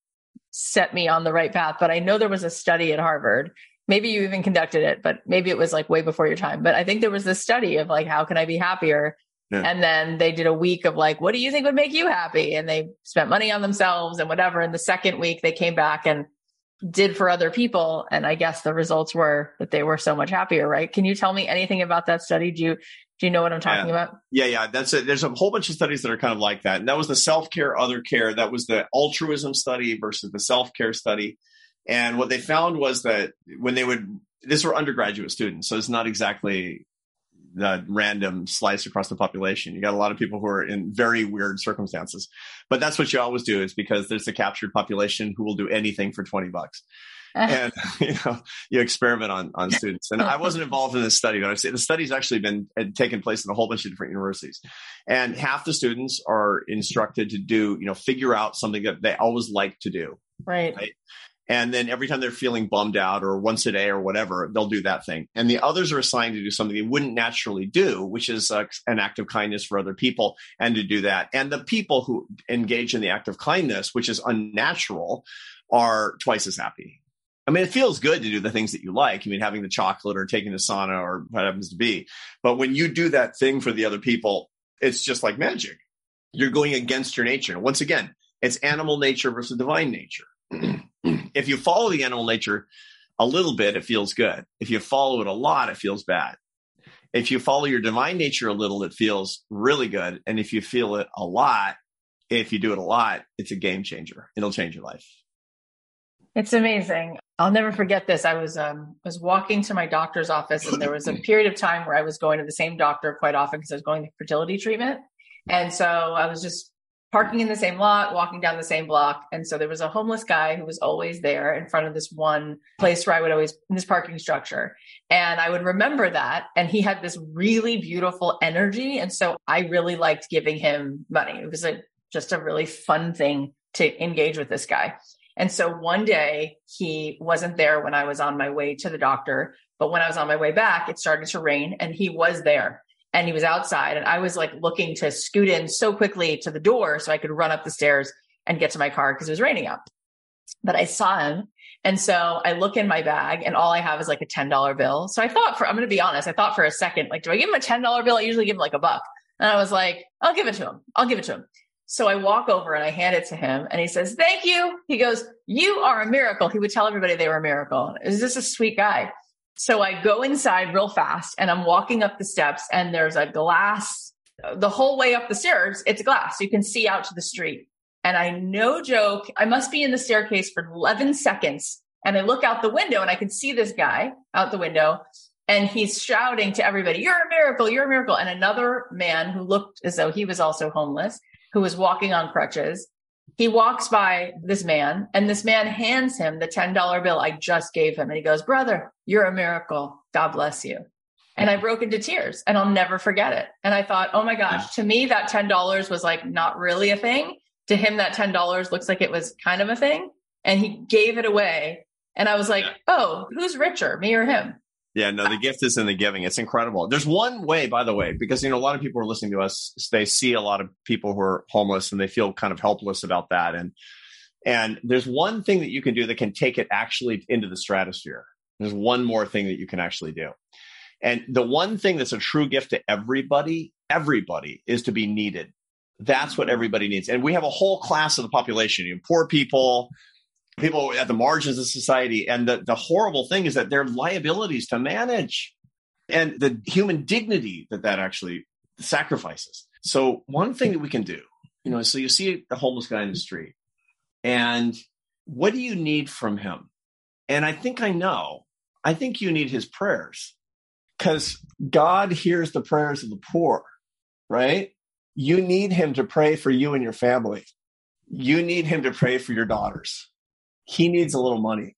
set me on the right path. But I know there was a study at Harvard. Maybe you even conducted it, but maybe it was like way before your time. But I think there was this study of like, how can I be happier? Yeah. And then they did a week of like, what do you think would make you happy? And they spent money on themselves and whatever. And the second week they came back and did for other people. And I guess the results were that they were so much happier, right? Can you tell me anything about that study? Do you do you know what I'm talking yeah. about? Yeah, yeah. That's it. There's a whole bunch of studies that are kind of like that. And that was the self care, other care. That was the altruism study versus the self care study. And what they found was that when they would, these were undergraduate students, so it's not exactly the random slice across the population. You got a lot of people who are in very weird circumstances, but that's what you always do is because there's a captured population who will do anything for 20 bucks. Uh-huh. and you know you experiment on on students. And I wasn't involved in this study, but I've seen the study's actually been taken place in a whole bunch of different universities. And half the students are instructed to do, you know, figure out something that they always like to do. Right. right? And then every time they're feeling bummed out or once a day or whatever, they'll do that thing. And the others are assigned to do something they wouldn't naturally do, which is uh, an act of kindness for other people and to do that. And the people who engage in the act of kindness, which is unnatural, are twice as happy. I mean, it feels good to do the things that you like. I mean, having the chocolate or taking the sauna or what happens to be. But when you do that thing for the other people, it's just like magic. You're going against your nature. Once again, it's animal nature versus divine nature. if you follow the animal nature a little bit, it feels good. If you follow it a lot, it feels bad. If you follow your divine nature a little, it feels really good. And if you feel it a lot, if you do it a lot, it's a game changer. It'll change your life. It's amazing. I'll never forget this. I was um was walking to my doctor's office and there was a period of time where I was going to the same doctor quite often because I was going to fertility treatment. And so I was just parking in the same lot, walking down the same block. And so there was a homeless guy who was always there in front of this one place where I would always, in this parking structure. And I would remember that. And he had this really beautiful energy. And so I really liked giving him money. It was a, just a really fun thing to engage with this guy. And so one day he wasn't there when I was on my way to the doctor, but when I was on my way back, it started to rain and he was there and he was outside and I was like looking to scoot in so quickly to the door so I could run up the stairs and get to my car because it was raining out. But I saw him. And so I look in my bag and all I have is like a $10 bill. So I thought for, I'm going to be honest, I thought for a second, like, do I give him a $10 bill? I usually give him like a buck. And I was like, I'll give it to him. I'll give it to him. So I walk over and I hand it to him and he says, thank you. He goes, you are a miracle. He would tell everybody they were a miracle. Is this a sweet guy? So I go inside real fast and I'm walking up the steps and there's a glass the whole way up the stairs. It's glass. You can see out to the street. And I no joke, I must be in the staircase for 11 seconds. And I look out the window and I can see this guy out the window and he's shouting to everybody, You're a miracle, you're a miracle. And another man who looked as though he was also homeless, who was walking on crutches, he walks by this man and this man hands him the $10 bill I just gave him. And he goes, Brother, you're a miracle. God bless you. And I broke into tears and I'll never forget it. And I thought, oh my gosh, to me, that $10 was like not really a thing. To him, that $10 looks like it was kind of a thing. And he gave it away. And I was like, oh, who's richer, me or him? Yeah, no, the gift is in the giving. It's incredible. There's one way, by the way, because you know a lot of people are listening to us. They see a lot of people who are homeless and they feel kind of helpless about that. And and there's one thing that you can do that can take it actually into the stratosphere. There's one more thing that you can actually do. And the one thing that's a true gift to everybody, everybody, is to be needed. That's what everybody needs. And we have a whole class of the population, you know, poor people, people at the margins of society. And the, the horrible thing is that they're liabilities to manage and the human dignity that that actually sacrifices. So one thing that we can do, you know, so you see a homeless guy in the street and what do you need from him? And I think I know, I think you need his prayers because God hears the prayers of the poor, right? You need him to pray for you and your family. You need him to pray for your daughters. He needs a little money.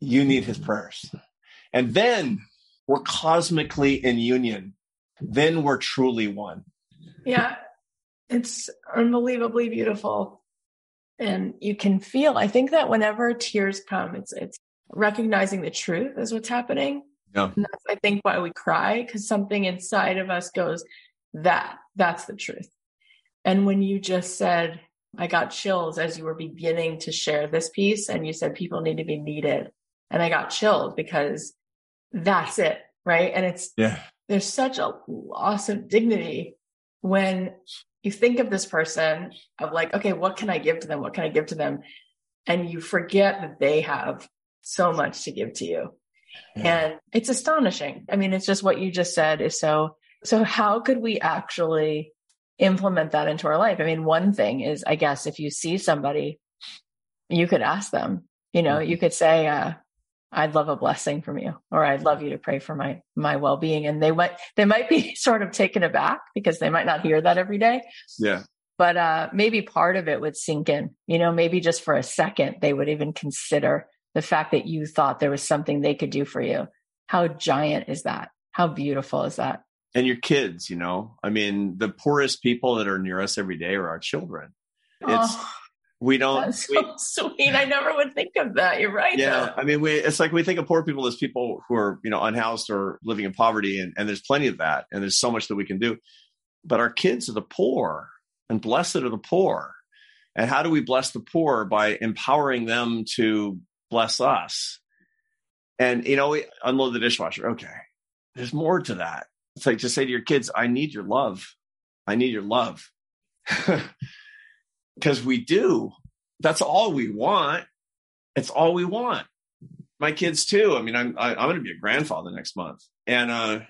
You need his prayers. And then we're cosmically in union. Then we're truly one. Yeah, it's unbelievably beautiful. And you can feel, I think that whenever tears come, it's it's recognizing the truth is what's happening. Yeah. And that's I think why we cry, because something inside of us goes, that, that's the truth. And when you just said, I got chills as you were beginning to share this piece and you said people need to be needed. And I got chilled because that's it. Right. And it's, yeah, there's such a loss of dignity when you think of this person of like, okay, what can I give to them? What can I give to them? And you forget that they have so much to give to you. Yeah. And it's astonishing. I mean, it's just what you just said is so, so how could we actually implement that into our life. I mean, one thing is, I guess, if you see somebody, you could ask them, you know, you mm-hmm. could say, uh, I'd love a blessing from you, or I'd love you to pray for my, my well-being. And they might, they might be sort of taken aback because they might not hear that every day. Yeah. But, uh, maybe part of it would sink in, you know, maybe just for a second, they would even consider the fact that you thought there was something they could do for you. How giant is that? How beautiful is that? And your kids you know? I mean the poorest people that are near us every day are our children. It's oh, we don't that's we, so sweet. I never would think of that. You're right yeah though. i mean we it's like we think of poor people as people who are you know unhoused or living in poverty and, and there's plenty of that and there's so much that we can do. But our kids are the poor and blessed are the poor. And how do we bless the poor? By empowering them to bless us. And you know we unload the dishwasher. Okay there's more to that it's like to say to your kids, I need your love. I need your love. Because we do. That's all we want. It's all we want. My kids too. I mean, I'm I, am i am going to be a grandfather next month, and uh,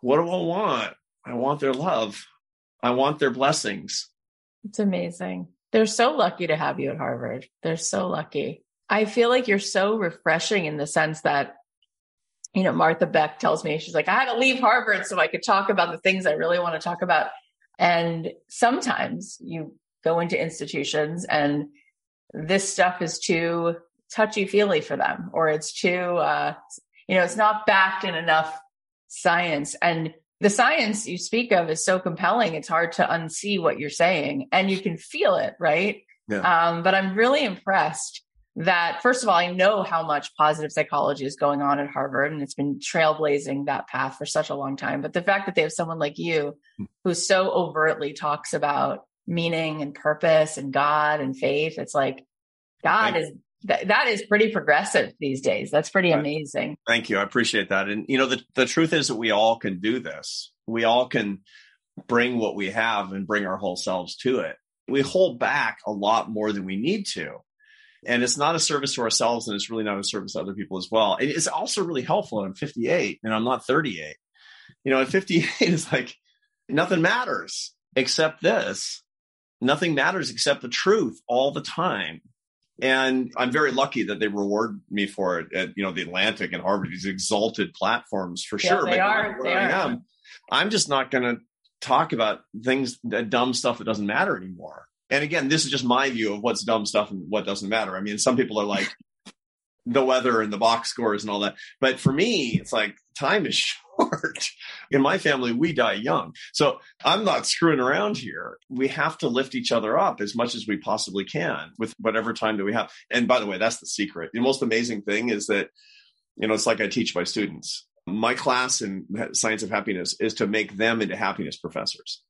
what do I want? I want their love. I want their blessings. It's amazing. They're so lucky to have you at Harvard. They're so lucky. I feel like you're so refreshing in the sense that, you know, Martha Beck tells me, she's like, I had to leave Harvard so I could talk about the things I really want to talk about. And sometimes you go into institutions and this stuff is too touchy feely for them, or it's too, uh, you know, it's not backed in enough science. And the science you speak of is so compelling, it's hard to unsee what you're saying and you can feel it, right? Yeah. Um, but I'm really impressed that, first of all, I know how much positive psychology is going on at Harvard and it's been trailblazing that path for such a long time. But the fact that they have someone like you who so overtly talks about meaning and purpose and God and faith, it's like God is that, that is pretty progressive these days. That's pretty right. amazing. Thank you. I appreciate that. And you know, the, the truth is that we all can do this. We all can bring what we have and bring our whole selves to it. We hold back a lot more than we need to. And it's not a service to ourselves and it's really not a service to other people as well. And it's also really helpful. I'm 58 and I'm not 38. You know, at 58 it's like nothing matters except this. Nothing matters except the truth all the time. And I'm very lucky that they reward me for it at, you know, the Atlantic and Harvard, these exalted platforms for yeah, sure. They but are. They I are. am, I'm just not going to talk about things, that dumb stuff that doesn't matter anymore. And again, this is just my view of what's dumb stuff and what doesn't matter. I mean, some people are like the weather and the box scores and all that. But for me, it's like time is short. In my family, we die young. So I'm not screwing around here. We have to lift each other up as much as we possibly can with whatever time that we have. And by the way, that's the secret. The most amazing thing is that, you know, it's like I teach my students. My class in science of happiness is to make them into happiness professors.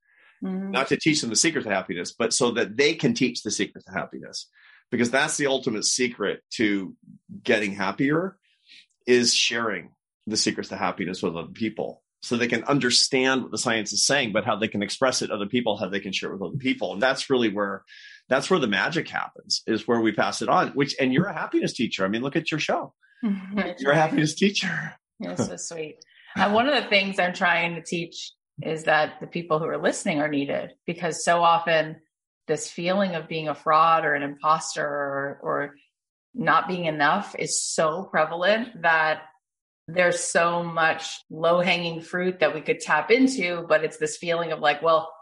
Mm-hmm. Not to teach them the secret to happiness, but so that they can teach the secret to happiness. Because that's the ultimate secret to getting happier is sharing the secrets to happiness with other people so they can understand what the science is saying, but how they can express it to other people, how they can share it with other people. And that's really where that's where the magic happens, is where we pass it on. Which and you're a happiness teacher. I mean, look at your show. you're a happiness teacher. That's so sweet. Uh, one of the things I'm trying to teach is that the people who are listening are needed because so often this feeling of being a fraud or an imposter or, or not being enough is so prevalent that there's so much low hanging fruit that we could tap into, but it's this feeling of like, well,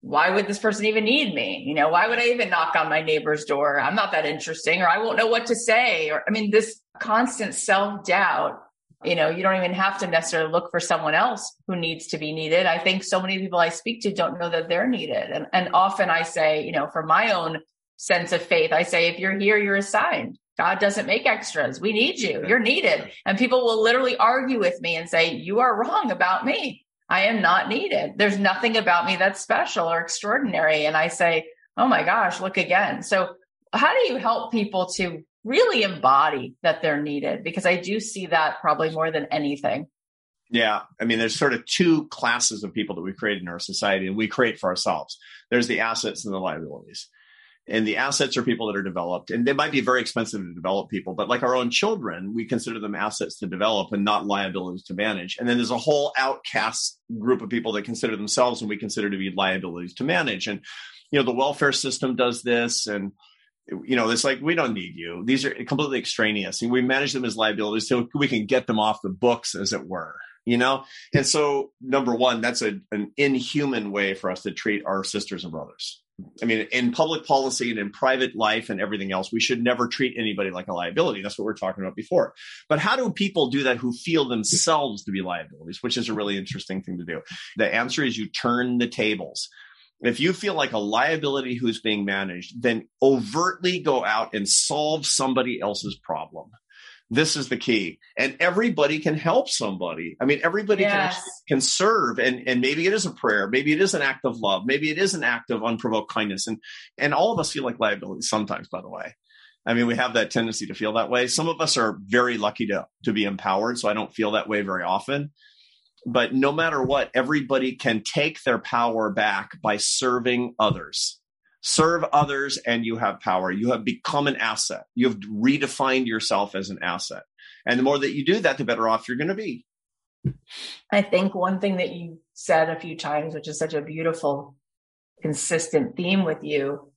why would this person even need me? You know, why would I even knock on my neighbor's door? I'm not that interesting, or I won't know what to say. Or, I mean, this constant self doubt, you know, you don't even have to necessarily look for someone else who needs to be needed. I think so many people I speak to don't know that they're needed. And, and often I say, you know, for my own sense of faith, I say, if you're here, you're assigned. God doesn't make extras. We need you. You're needed. And people will literally argue with me and say, You are wrong about me. I am not needed. There's nothing about me that's special or extraordinary. And I say, Oh my gosh, look again. So, how do you help people to really embody that they're needed? Because I do see that probably more than anything. Yeah. I mean, there's sort of two classes of people that we create in our society and we create for ourselves. There's the assets and the liabilities and the assets are people that are developed and they might be very expensive to develop people but like our own children we consider them assets to develop and not liabilities to manage and then there's a whole outcast group of people that consider themselves and we consider to be liabilities to manage and you know the welfare system does this and you know it's like we don't need you these are completely extraneous and we manage them as liabilities so we can get them off the books as it were you know and so number one that's a, an inhuman way for us to treat our sisters and brothers I mean, in public policy and in private life and everything else, we should never treat anybody like a liability. That's what we are talking about before. But how do people do that who feel themselves to be liabilities, which is a really interesting thing to do? The answer is you turn the tables. If you feel like a liability who's being managed, then overtly go out and solve somebody else's problem. This is the key. And everybody can help somebody. I mean, everybody yes. can, can serve and, and maybe it is a prayer. Maybe it is an act of love. Maybe it is an act of unprovoked kindness. And, and all of us feel like liabilities sometimes, by the way. I mean, we have that tendency to feel that way. Some of us are very lucky to, to be empowered. So I don't feel that way very often. But no matter what, everybody can take their power back by serving others serve others and you have power. You have become an asset. You have redefined yourself as an asset. And the more that you do that, the better off you're going to be. I think one thing that you said a few times, which is such a beautiful, consistent theme with you,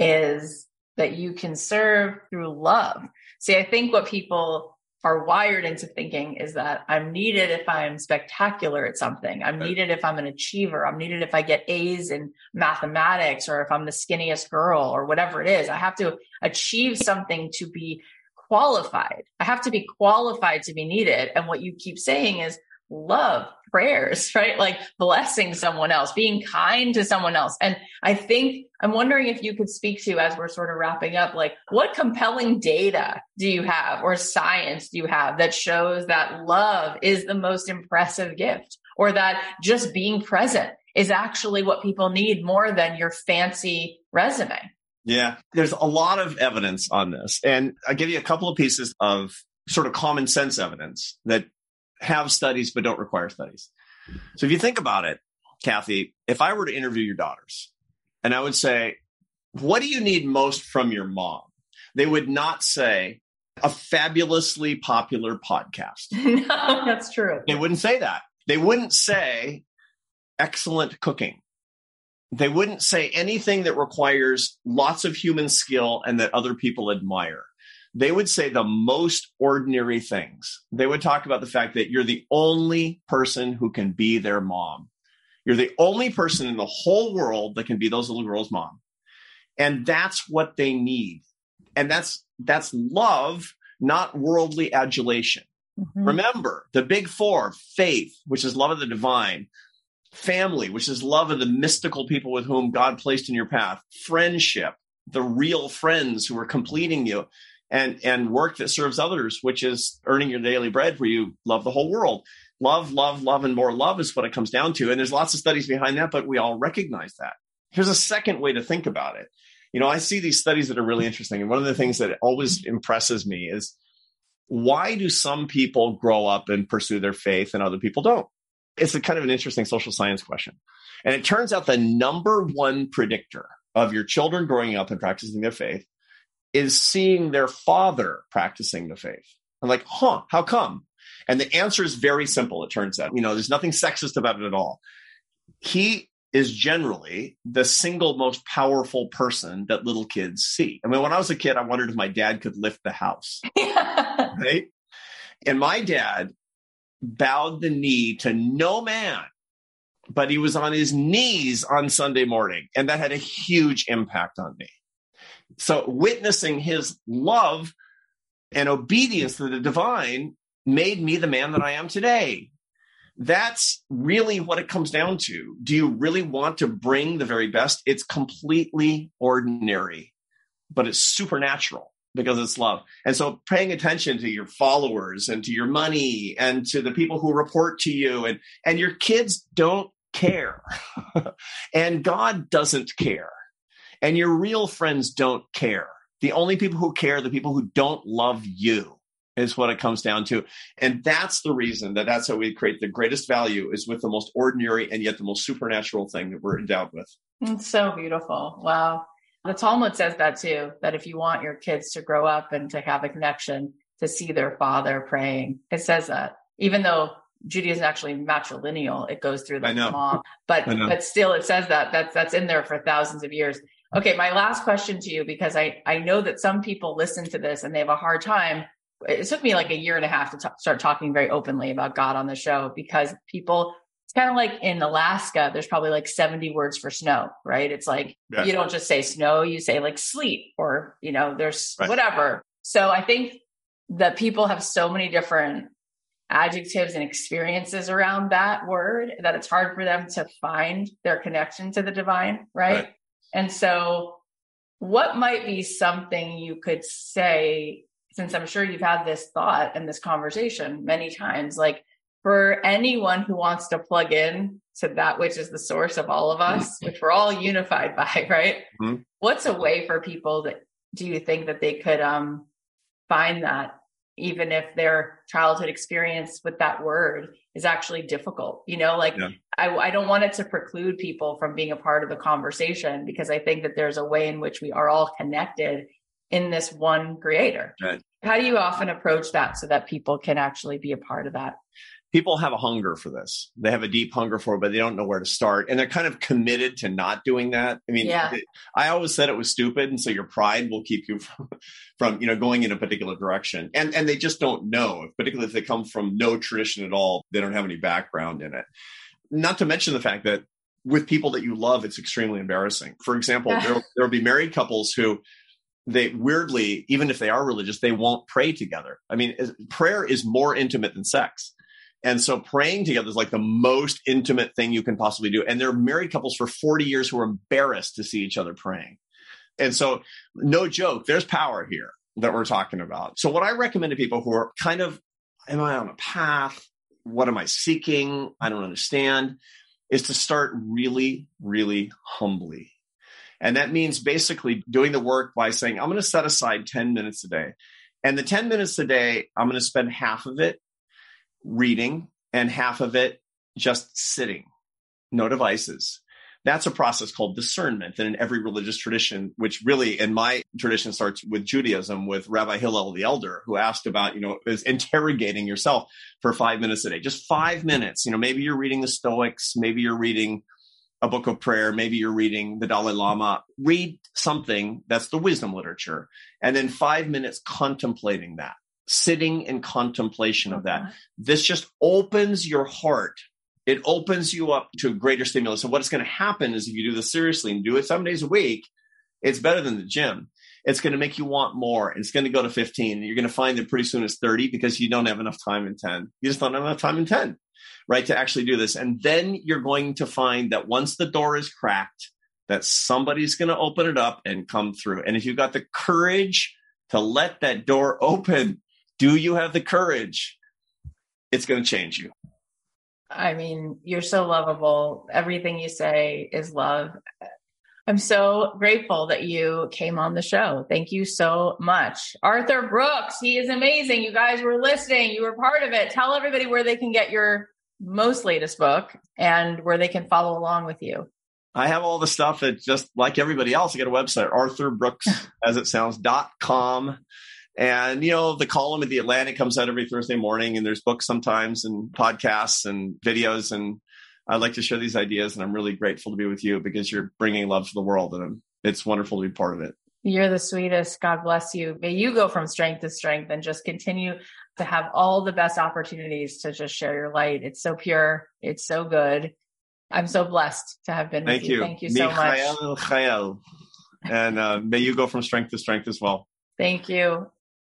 is that you can serve through love. See, I think what people are wired into thinking is that I'm needed if I'm spectacular at something. I'm needed if I'm an achiever. I'm needed if I get A's in mathematics or if I'm the skinniest girl or whatever it is. I have to achieve something to be qualified. I have to be qualified to be needed. And what you keep saying is, love, prayers, right? Like blessing someone else, being kind to someone else. And I think I'm wondering if you could speak to, as we're sort of wrapping up, like what compelling data do you have or science do you have that shows that love is the most impressive gift or that just being present is actually what people need more than your fancy resume? Yeah, there's a lot of evidence on this. And I'll give you a couple of pieces of sort of common sense evidence that have studies but don't require studies. So if you think about it, Cathy, if I were to interview your daughters and I would say, what do you need most from your mom? They would not say a fabulously popular podcast. no, that's true. They wouldn't say that. They wouldn't say excellent cooking. They wouldn't say anything that requires lots of human skill and that other people admire they would say the most ordinary things. They would talk about the fact that you're the only person who can be their mom. You're the only person in the whole world that can be those little girls' mom. And that's what they need. And that's that's love, not worldly adulation. Mm-hmm. Remember, the big four, faith, which is love of the divine, family, which is love of the mystical people with whom God placed in your path, friendship, the real friends who are completing you and and work that serves others, which is earning your daily bread where you love the whole world. Love, love, love, and more love is what it comes down to. And there's lots of studies behind that, but we all recognize that. Here's a second way to think about it. You know, I see these studies that are really interesting. And one of the things that always impresses me is why do some people grow up and pursue their faith and other people don't? It's a kind of an interesting social science question. And it turns out the number one predictor of your children growing up and practicing their faith is seeing their father practicing the faith. I'm like, huh, how come? And the answer is very simple, it turns out. You know, there's nothing sexist about it at all. He is generally the single most powerful person that little kids see. I mean, when I was a kid, I wondered if my dad could lift the house. right? And my dad bowed the knee to no man, but he was on his knees on Sunday morning. And that had a huge impact on me. So witnessing his love and obedience to the divine made me the man that I am today. That's really what it comes down to. Do you really want to bring the very best? It's completely ordinary, but it's supernatural because it's love. And so paying attention to your followers and to your money and to the people who report to you and, and your kids don't care. and God doesn't care. And your real friends don't care. The only people who care are the people who don't love you is what it comes down to. And that's the reason that that's how we create the greatest value is with the most ordinary and yet the most supernatural thing that we're endowed with. It's so beautiful. Wow. The Talmud says that too, that if you want your kids to grow up and to have a connection, to see their father praying, it says that. Even though Judaism is actually matrilineal, it goes through the mom, but but still it says that that's that's in there for thousands of years. Okay, my last question to you, because I, I know that some people listen to this and they have a hard time. It took me like a year and a half to t- start talking very openly about God on the show because people, it's kind of like in Alaska, there's probably like 70 words for snow, right? It's like yeah. you don't just say snow, you say like sleet or, you know, there's right. whatever. So I think that people have so many different adjectives and experiences around that word that it's hard for them to find their connection to the divine, right? right. And so, what might be something you could say, since I'm sure you've had this thought and this conversation many times, like for anyone who wants to plug in to that which is the source of all of us, which we're all unified by, right? Mm-hmm. What's a way for people that do you think that they could um, find that even if their childhood experience with that word is actually difficult. You know, like yeah. I, I don't want it to preclude people from being a part of the conversation because I think that there's a way in which we are all connected in this one creator. Right. How do you often approach that so that people can actually be a part of that? People have a hunger for this. They have a deep hunger for it, but they don't know where to start. And they're kind of committed to not doing that. I mean, Yeah. it- I always said it was stupid. And so your pride will keep you from, from, you know, going in a particular direction. And, and they just don't know, particularly if they come from no tradition at all. They don't have any background in it. Not to mention the fact that with people that you love, it's extremely embarrassing. For example, there, there'll be married couples who they weirdly, even if they are religious, they won't pray together. I mean, prayer is more intimate than sex. And so praying together is like the most intimate thing you can possibly do. And they're married couples for 40 years who are embarrassed to see each other praying. And so, no joke, there's power here that we're talking about. So, what I recommend to people who are kind of, am I on a path? What am I seeking? I don't understand. Is to start really, really humbly. And that means basically doing the work by saying, I'm going to set aside 10 minutes a day. And the 10 minutes a day, I'm going to spend half of it reading and half of it just sitting, no devices. That's a process called discernment. And in every religious tradition, which really in my tradition starts with Judaism, with Rabbi Hillel the Elder, who asked about, you know, is interrogating yourself for five minutes a day, just five minutes. You know, maybe you're reading the Stoics, maybe you're reading a book of prayer, maybe you're reading the Dalai Lama. Read something that's the wisdom literature, and then five minutes contemplating that, sitting in contemplation of that uh-huh. this just opens your heart. It opens you up to a greater stimulus. And what's going to happen is if you do this seriously and do it seven days a week, it's better than the gym. It's going to make you want more. And it's going to go to 15. You're going to find that pretty soon it's 30 because you don't have enough time in 10. You just don't have enough time in 10, right? To actually do this. And then you're going to find that once the door is cracked, that somebody's going to open it up and come through. And if you've got the courage to let that door open, do you have the courage? It's going to change you. I mean, you're so lovable. Everything you say is love. I'm so grateful that you came on the show. Thank you so much. Arthur Brooks, he is amazing. You guys were listening, you were part of it. Tell everybody where they can get your most latest book and where they can follow along with you. I have all the stuff. It's just like everybody else. I got a website, Arthur Brooks, as it sounds, dot com. And, you know, the column of the Atlantic comes out every Thursday morning and there's books sometimes and podcasts and videos. And I like to share these ideas. And I'm really grateful to be with you because you're bringing love to the world. And it's wonderful to be part of it. You're the sweetest. God bless you. May you go from strength to strength and just continue to have all the best opportunities to just share your light. It's so pure. It's so good. I'm so blessed to have been Thank with you. you. Thank you so much. Chael. And uh, may you go from strength to strength as well. Thank you.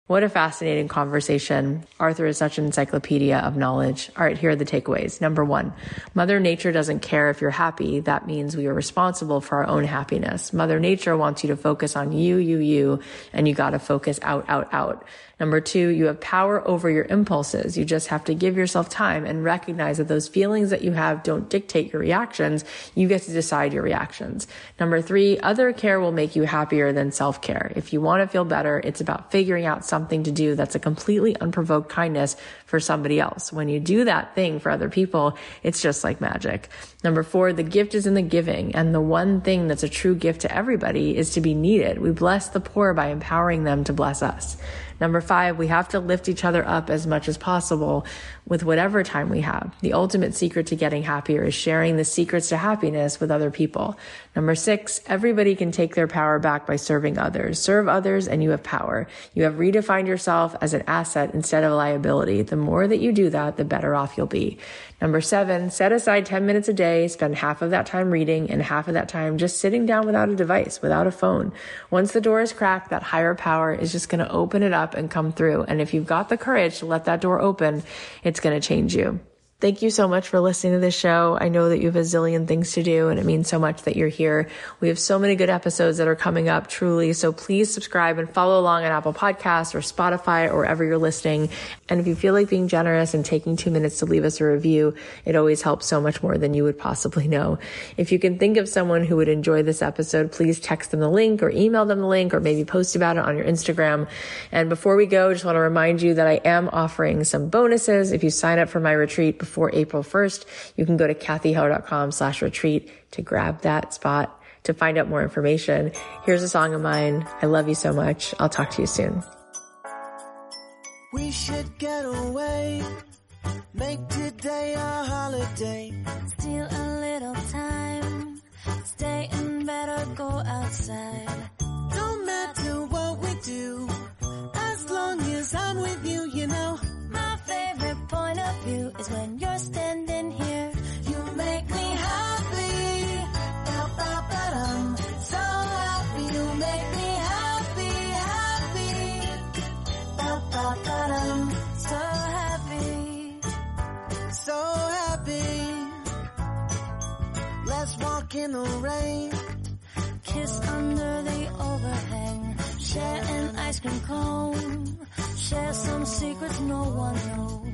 What a fascinating conversation. Arthur is such an encyclopedia of knowledge. All right, here are the takeaways. Number one, Mother Nature doesn't care if you're happy. That means we are responsible for our own happiness. Mother Nature wants you to focus on you, you, you, and you got to focus out, out, out. Number two, you have power over your impulses. You just have to give yourself time and recognize that those feelings that you have don't dictate your reactions. You get to decide your reactions. Number three, other care will make you happier than self care. If you want to feel better, it's about figuring out something to do that's a completely unprovoked kindness for somebody else. When you do that thing for other people, it's just like magic. Number four, the gift is in the giving. And the one thing that's a true gift to everybody is to be needed. We bless the poor by empowering them to bless us. Number five, we have to lift each other up as much as possible with whatever time we have. The ultimate secret to getting happier is sharing the secrets to happiness with other people. Number six, everybody can take their power back by serving others. Serve others and you have power. You have redefined yourself as an asset instead of a liability. The more that you do that, the better off you'll be. Number seven, set aside 10 minutes a day, spend half of that time reading and half of that time just sitting down without a device, without a phone. Once the door is cracked, that higher power is just going to open it up and come through. And if you've got the courage to let that door open, it's going to change you. Thank you so much for listening to this show. I know that you have a zillion things to do and it means so much that you're here. We have so many good episodes that are coming up truly. So please subscribe and follow along on Apple Podcasts or Spotify or wherever you're listening. And if you feel like being generous and taking two minutes to leave us a review, it always helps so much more than you would possibly know. If you can think of someone who would enjoy this episode, please text them the link or email them the link or maybe post about it on your Instagram. And before we go, just want to remind you that I am offering some bonuses. If you sign up for my retreat before April 1st, you can go to cathyheller.com slash retreat to grab that spot to find out more information. Here's a song of mine. I love you so much. I'll talk to you soon. We should get away Make today a holiday. Steal a little time. Stay in bed or go outside. An ice. Share some secrets no one knows.